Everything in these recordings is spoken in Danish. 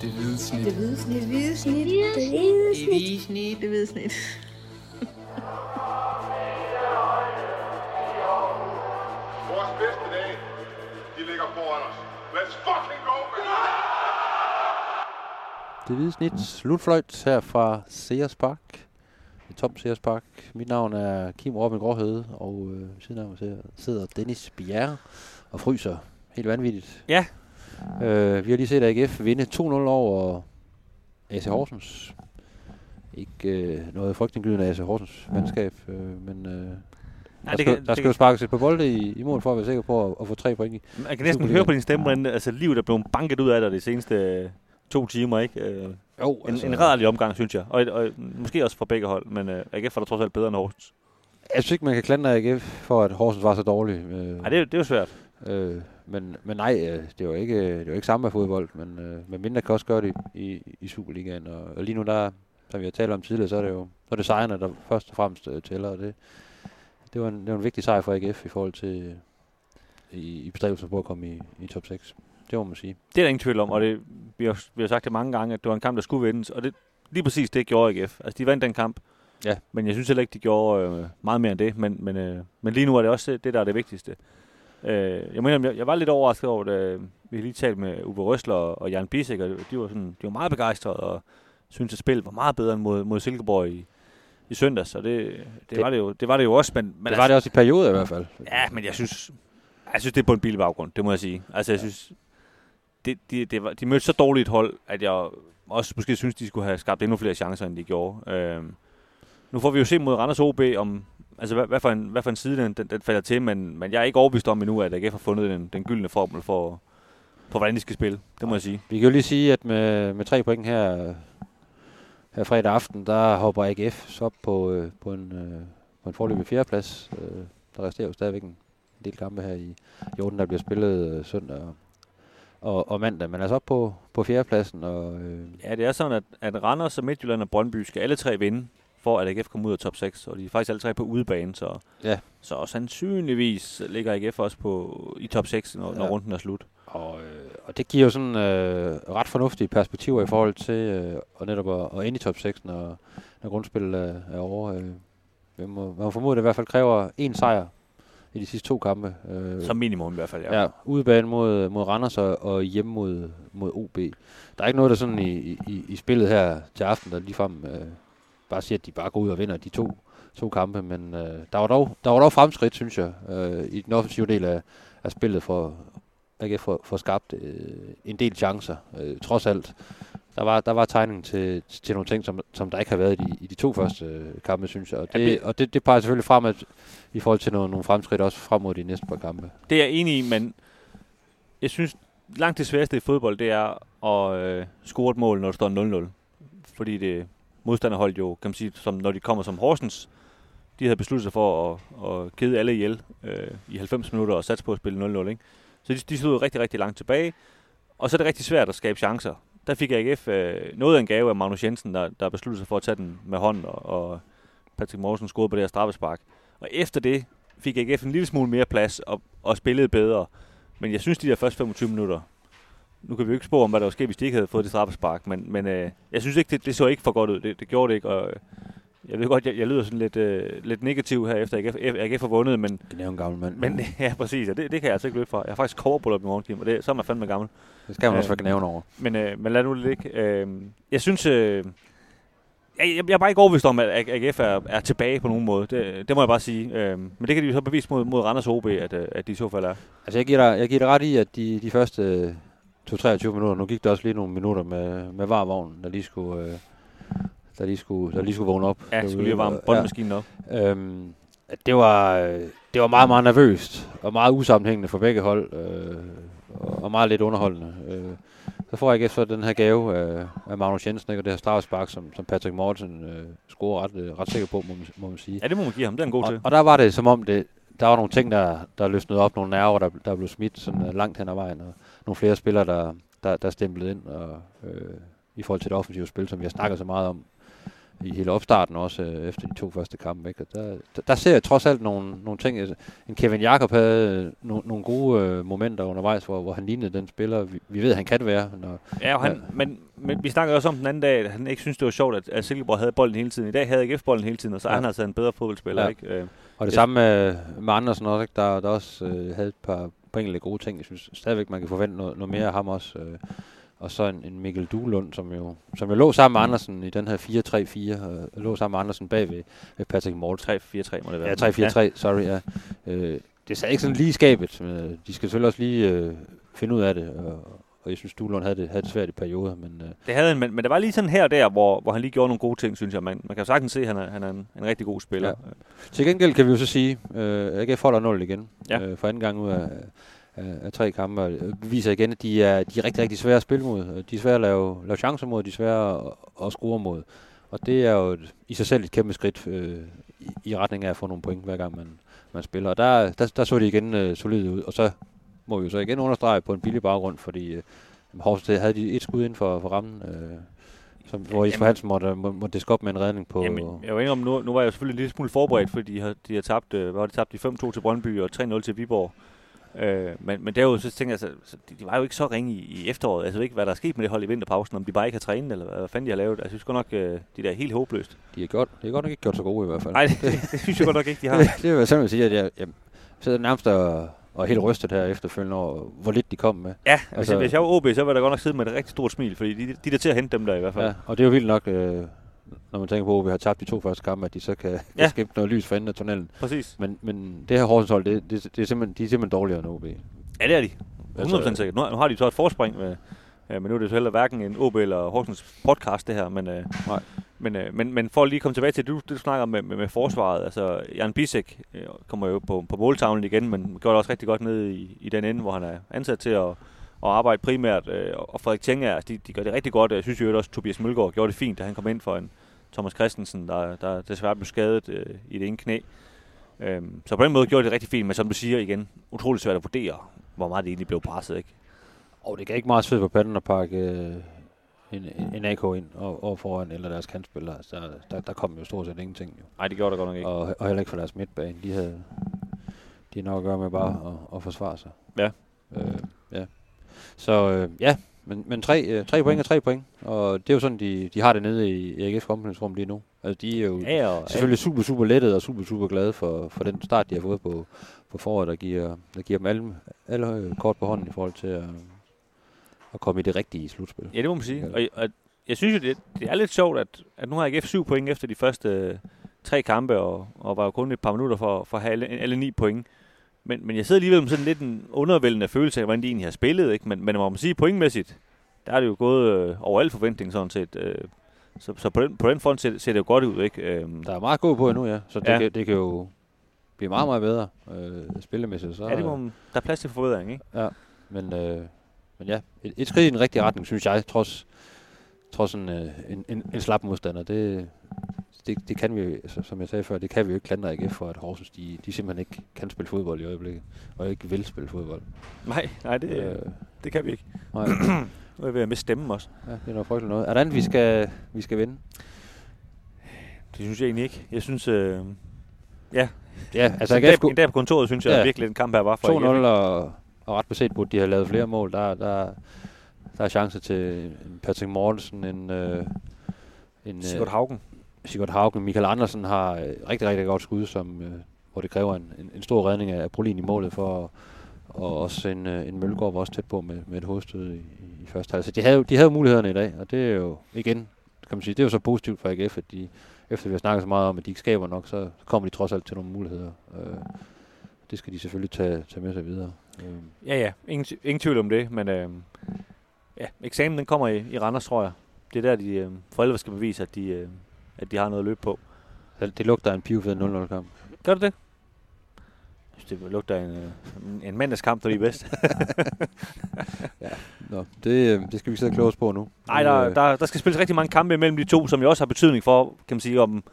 Det hvide snit. Det hvide snit. Det hvide snit. Det hvide Det hvide snit. Det hvide snit. Vores bedste dage, de ligger foran os. Let's fucking go, man! Det hvide snit. Slutfløjt her fra Sears Park. I Tom Sears Park. Mit navn er Kim Robin Gråhøde, og øh, siden af mig sidder- sidder Dennis Bjerre og fryser. Helt vanvittigt. Ja. Øh, vi har lige set AGF vinde 2-0 over AC Horsens. Ikke øh, noget frygtindgydende AC Horsens mandskab, øh, men øh, der, det skal, kan- der det skal jo sparkes et par bolde i, i mål for at være sikker på at, at få tre point i. Man kan næsten høre på din stemme, hvordan altså, livet er blevet banket ud af dig de seneste øh, to timer, ikke? Øh, Jo, en, altså, en rædderlig omgang, synes jeg. Og, og, måske også fra begge hold, men øh, AGF var der trods alt bedre end Horsens. Jeg synes ikke, man kan klandre AGF for, at Horsens var så dårlig. Øh, Nej, det, er- det er jo svært. Øh, men, men nej, øh, det var ikke, det var ikke samme fodbold, men, øh, men mindre kan også gøre det i, i, Superligaen. Og, og lige nu, der, som vi har talt om tidligere, så er det jo så er det sejrene, der først og fremmest øh, tæller. Og det, det, var en, det var en vigtig sejr for AGF i forhold til øh, i, i bestræbelsen på at komme i, i top 6. Det må man sige. Det er der ingen tvivl om, og det, vi, har, vi har sagt det mange gange, at det var en kamp, der skulle vindes, og det, lige præcis det gjorde AGF. Altså, de vandt den kamp, Ja. men jeg synes heller ikke, de gjorde øh, meget mere end det, men, men, øh, men lige nu er det også det, der er det vigtigste. Øh, jeg mener, jeg, jeg var lidt overrasket over, at vi lige talt med Uwe Røsler og, og Jan Bisek, og de var, sådan, de var meget begejstrede, og syntes, at spillet var meget bedre end mod, mod Silkeborg i, i søndags, og det, det, Det- var det, jo, det var det jo også, men, men det var det også i perioder i hvert fald. Ja, men jeg synes, jeg synes det er på en billig baggrund, det må jeg sige. Altså, jeg synes, det, det, det var, de mødte så dårligt et hold, at jeg også måske synes, de skulle have skabt endnu flere chancer, end de gjorde. Øhm, nu får vi jo se mod Randers OB, om, altså, hvad, hvad, for en, hvad for en side den, den, den falder til, men, men jeg er ikke overbevist om endnu, at AGF har fundet den, den gyldne formel for, for, hvordan de skal spille. Det må jeg sige. Vi kan jo lige sige, at med, med tre point her, her fredag aften, der hopper AGF så op på, øh, på en, øh, på en forløbig fjerdeplads. Øh, der resterer jo stadigvæk en del kampe her i, i orden, der bliver spillet øh, søndag og, og, og mandag. Men altså op på, på fjerdepladsen. Og, øh, Ja, det er sådan, at, at Randers og Midtjylland og Brøndby skal alle tre vinde, for at AGF kommer ud af top 6, og de er faktisk alle tre på udebane, så, Ja. så sandsynligvis ligger AGF også på, i top 6, når, ja. når runden er slut. Og, øh, og det giver jo sådan øh, ret fornuftige perspektiver i forhold til øh, at netop at, at ende i top 6, når, når grundspillet er, er over. Øh, man, må, man må formode, at det i hvert fald kræver en sejr i de sidste to kampe. Øh, Som minimum i hvert fald, ja. ja, udebane mod, mod Randers og, og hjemme mod, mod OB. Der er ikke noget, der sådan i, i, i spillet her til aften, der ligefrem øh, bare siger, at de bare går ud og vinder de to, to kampe. Men øh, der, var dog, der var dog fremskridt, synes jeg, øh, i den offensive del af, af spillet for AGF for, for skabt øh, en del chancer, øh, trods alt. Der var, der var tegning til, til nogle ting, som, som der ikke har været i de, i de to første øh, kampe, synes jeg. Og det- og det, det peger selvfølgelig fremad i forhold til nogle, nogle fremskridt også frem mod de næste par kampe. Det er jeg enig i, men jeg synes, langt det sværeste i fodbold, det er at øh, score et mål, når det står 0-0. Fordi det modstanderhold jo, kan man sige, som når de kommer som Horsens, de havde besluttet sig for at, at kede alle ihjel øh, i 90 minutter og satse på at spille 0-0. Ikke? Så de, de stod rigtig, rigtig langt tilbage. Og så er det rigtig svært at skabe chancer. Der fik AGF øh, noget af en gave af Magnus Jensen, der, der besluttede sig for at tage den med hånden, og, og Patrick Morsen scorede på det her straffespark. Og efter det fik AGF en lille smule mere plads og, og spillede bedre. Men jeg synes, de der første 25 minutter, nu kan vi jo ikke spå om, hvad der var sket, hvis de ikke havde fået det straffespark, men, men øh, jeg synes ikke, det, det så ikke for godt ud. Det, det gjorde det ikke, og øh, jeg ved godt, jeg, jeg lyder sådan lidt, øh, lidt negativ her efter AGF, AGF har vundet, men, Det er en gammel mand. men ja, præcis, og det, det kan jeg altså ikke løbe fra. Jeg har faktisk coverbryllup i morgen, og det, så er man fandme gammel. det skal man også øh, være knæven over. Men, øh, men lad nu det ligge. Øh, jeg synes, øh, jeg, jeg, jeg er bare ikke overbevist om, at AGF er, er tilbage på nogen måde. Det, det må jeg bare sige. Øh, men det kan de jo så bevise mod, mod Randers OB, at, øh, at de i så fald er. Altså, jeg giver dig, jeg giver dig ret i, at de, de første 2-23 minutter, nu gik der også lige nogle minutter med, med varvognen, der lige skulle, øh, der lige skulle, der lige skulle vågne op. Ja, skulle lige varme båndmaskinen op. Øhm, det var, det var meget, meget nervøst, og meget usammenhængende for begge hold, øh, og meget lidt underholdende. Øh, så får jeg så den her gave af, af Magnus Jensen, ikke, og det her straffespark, som, som Patrick Mortensen øh, scorer ret, øh, ret sikker på, må man, må man sige. Ja, det må man give ham. Det er en god og, til. og der var det som om, det, der var nogle ting, der, der løsnede op, nogle nerver, der, der blev smidt sådan, øh, langt hen ad vejen, og nogle flere spillere, der, der, der stemplede ind, og, øh, i forhold til det offensive spil, som vi har snakket så meget om i hele opstarten også, øh, efter de to første kampe. Ikke? Og Der, der, der ser jeg trods alt nogle, nogle ting. Altså, En Kevin Jakob havde øh, no, nogle gode øh, momenter undervejs, hvor, hvor han lignede den spiller, vi, vi ved, han kan være. Når, Ja, og han, Ja. Men, men vi snakkede også om den anden dag, at han ikke synes det var sjovt, at, at Silkeborg havde bolden hele tiden. I dag havde AGF bolden hele tiden, og så Ja. han altså en bedre fodboldspiller. Ja. Ikke? Øh, og det samme med, med Andersen også, ikke? Der, der også øh, havde et par, par enkelte gode ting. Jeg synes stadigvæk, man kan forvente noget, noget mere af ham også. Øh. Og så en, en Mikkel Duelund, som jo, som jo lå sammen med Andersen i den her 4-3-4, øh, lå sammen med Andersen bag ved, ved Patrick Morten. 3-4-3 må det være. Ja, 3-4-3, sorry, ja. Øh, det sad ikke sådan lige skabet. Men, øh, de skal selvfølgelig også lige øh, finde ud af det. Og, og jeg synes, Duelund havde det, havde det svært i perioder. Men øh, Det havde han, men, men der var lige sådan her og der, hvor, hvor han lige gjorde nogle gode ting, synes jeg. Man, man kan jo sagtens se, at han er, han er en, en rigtig god spiller. Ja. Til gengæld kan vi jo så sige, øh, AGF holder 0 igen. Ja. Øh, for anden gang ud af, af, af tre kampe. Det viser igen, at de er, de er rigtig, rigtig svære at spille mod. De er svære at lave, lave chancer mod, de er svære at, at score mod. Og det er jo et, i sig selv et kæmpe skridt øh, i, i retning af at få nogle point, hver gang man, man spiller. Og der, der, der så de igen øh, solide ud. Og så må vi jo så igen understrege på en billig baggrund, fordi øh, Horsted havde de et skud inden for, for rammen, øh, som, hvor Jesper Hansen måtte, må, måtte diske op med en redning på... Jamen, jeg var om, nu, nu var jeg selvfølgelig en lille smule forberedt, fordi de har, de har tabt, øh, hvad var det, tabt de 5-2 til Brøndby og 3-0 til Viborg. Øh, men, men derudover så tænker jeg, så, så de, de, var jo ikke så ringe i, i efteråret. Altså, jeg ved ikke, hvad der er sket med det hold i vinterpausen, om de bare ikke har trænet, eller hvad fanden de har lavet. Altså, jeg synes godt nok, øh, de der er helt håbløst. De er godt, de er godt nok ikke gjort så gode i hvert fald. Nej, det, det, synes jeg godt nok ikke, de har. det, det vil jeg simpelthen sige, at jeg, jeg sidder nærmest og, og helt rystet her efterfølgende over, hvor lidt de kom med. Ja, altså, hvis, Altså- jeg, hvis jeg var OB, så var der godt nok sidde med et rigtig stort smil, fordi de, de er der til at hente dem der i hvert fald. Ja, og det er jo vildt nok, øh, når man tænker på, at vi har tabt de to første kampe, at de så kan, kan Ja. noget lys for enden af tunnelen. Præcis. Men, men det her Horsens hold, det, det, det er simpelthen, de er simpelthen dårligere end OB. Ja, det er de. 100% Altså- sikkert. Nu, nu har de så et forspring med, ja, men nu er det så heller hverken en OB eller Horsens podcast det her, men, øh, Nej men, øh, men, men for at lige komme tilbage til det, du, det, du snakker med, med, med forsvaret, altså Jan Bisek øh, kommer jo på, på måltavlen igen, men gør det også rigtig godt ned i, i den ende, hvor han er ansat til at, at arbejde primært, øh, og Frederik Tjenger, altså, de, de gør det rigtig godt, jeg synes jo også, Tobias Mølgaard gjorde det fint, da han kom ind for en Thomas Christensen, der, der desværre blev skadet øh, i det ene knæ. Øh, så på den måde gjorde det rigtig fint, men som du siger igen, utroligt svært at vurdere, hvor meget det egentlig blev presset, ikke? Og det kan ikke meget svært på panden at pakke øh, en, en, AK ind og, og foran, eller deres kantspillere. Altså, der, der, kom jo stort set ingenting. Jo. Nej, det gjorde der godt nok ikke. Og, og heller ikke for deres midtbane. De havde de havde nok at gøre med bare at, at forsvare sig. Ja. Øh, ja. Så øh, ja, men, men tre, øh, tre point er tre point. Og det er jo sådan, de, de har det nede i, AGF omklædningsrum lige nu. Altså, de er jo Ja, og, selvfølgelig super, super lettet og super, super glade for, for den start, de har fået på, på foråret, der giver, der giver dem alle, alle kort på hånden i forhold til at, at komme i det rigtige slutspil. ja, det må man sige. Og, og jeg synes jo, det, det er lidt sjovt, at, at nu har AGF syv point efter de første øh, tre kampe, og, og var jo kun et par minutter for, for at have alle, alle ni point. Men, men jeg sidder alligevel med sådan lidt en undervældende følelse af, hvordan de egentlig har spillet. Ikke? Men, men må man sige, pointmæssigt, der er det jo gået øh, over al forventning sådan set. Øh, så, så på den, på den front ser, ser det jo godt ud, ikke? Øhm, Der er meget gå på endnu, ja. Så det, Ja. Kan, det kan jo blive meget, meget bedre øh, spillemæssigt. Så, ja, det må der er plads til forbedring, ikke? Ja, men, øh, men ja, et, et skridt i den rigtige retning, synes jeg, trods, trods en, øh, en, en, en slap modstander. Det, det, det kan vi altså, som jeg sagde før, det kan vi jo ikke klandre AGF for, at Horsens, de, de simpelthen ikke kan spille fodbold i øjeblikket, og ikke vil spille fodbold. Nej, nej det, øh. Det kan vi ikke. nej, Nu er jeg ved at miste stemmen også. ja, det er noget frygteligt noget. Er der andet, vi skal, vi skal vinde? Det synes jeg egentlig ikke. Jeg synes, øh, ja, Ja, altså altså en, dag, AGF en dag på kontoret, synes jeg Ja. virkelig, den kamp her var for 2-0, AGF. og, og ret beset burde de have lavet flere mål. Der, der, der er chancer til Patrick Mortensen, en, øh, en Sigurd Haugen. Sigurd Haugen. Michael Andersen har øh, rigtig, rigtig godt skud, som, øh, hvor det kræver en, en, en stor redning af Brolin i målet for og også en, øh, en Mølgaard var også tæt på med, med et hovedstød i, i første halvdel. Så de havde, de havde mulighederne i dag, og det er jo igen, kan man sige, det er jo så positivt for AGF, at de, efter vi har snakket så meget om, at de ikke skaber nok, så kommer de trods alt til nogle muligheder. Øh, det skal de selvfølgelig tage, tage med sig videre. Øh, Ja, ja. Ingen, ingen tvivl om det, men øh, ja, eksamen den kommer i, i Randers, tror jeg. Det er der, de øh, forældre skal bevise, at de, øh, at de har noget at løbe på. det, det lugter en pivfed 0-0 kamp. Gør det det? Det lugter en, øh, en, mandagskamp, der er bedst. Nå, det, øh, det skal vi sidde og kloge på nu. Nej, der, øh, der, der skal spilles rigtig mange kampe imellem de to, som jo også har betydning for, kan man sige, om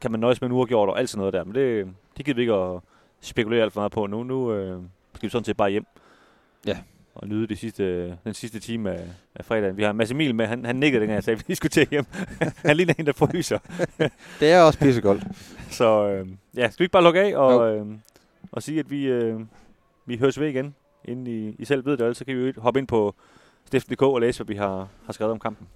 kan man nøjes med en uafgjort og alt sådan noget der. Men det, det gider vi ikke at spekulere alt for meget på nu. Nu øh, skal vi sådan set bare hjem. og nyde de sidste, den sidste time af, af fredagen. Vi har Mads Emil med, han, han nikkede dengang jeg sagde, at vi skulle til hjem. han ligner en, der fryser. Det er også pissekoldt. Så øh, ja, skal vi ikke bare lukke af og, Jo. øh, og sige, at vi, øh, vi høres ved igen, inden I, I selv ved det, så kan vi jo hoppe ind på stiften.dk og læse, hvad vi har, har skrevet om kampen.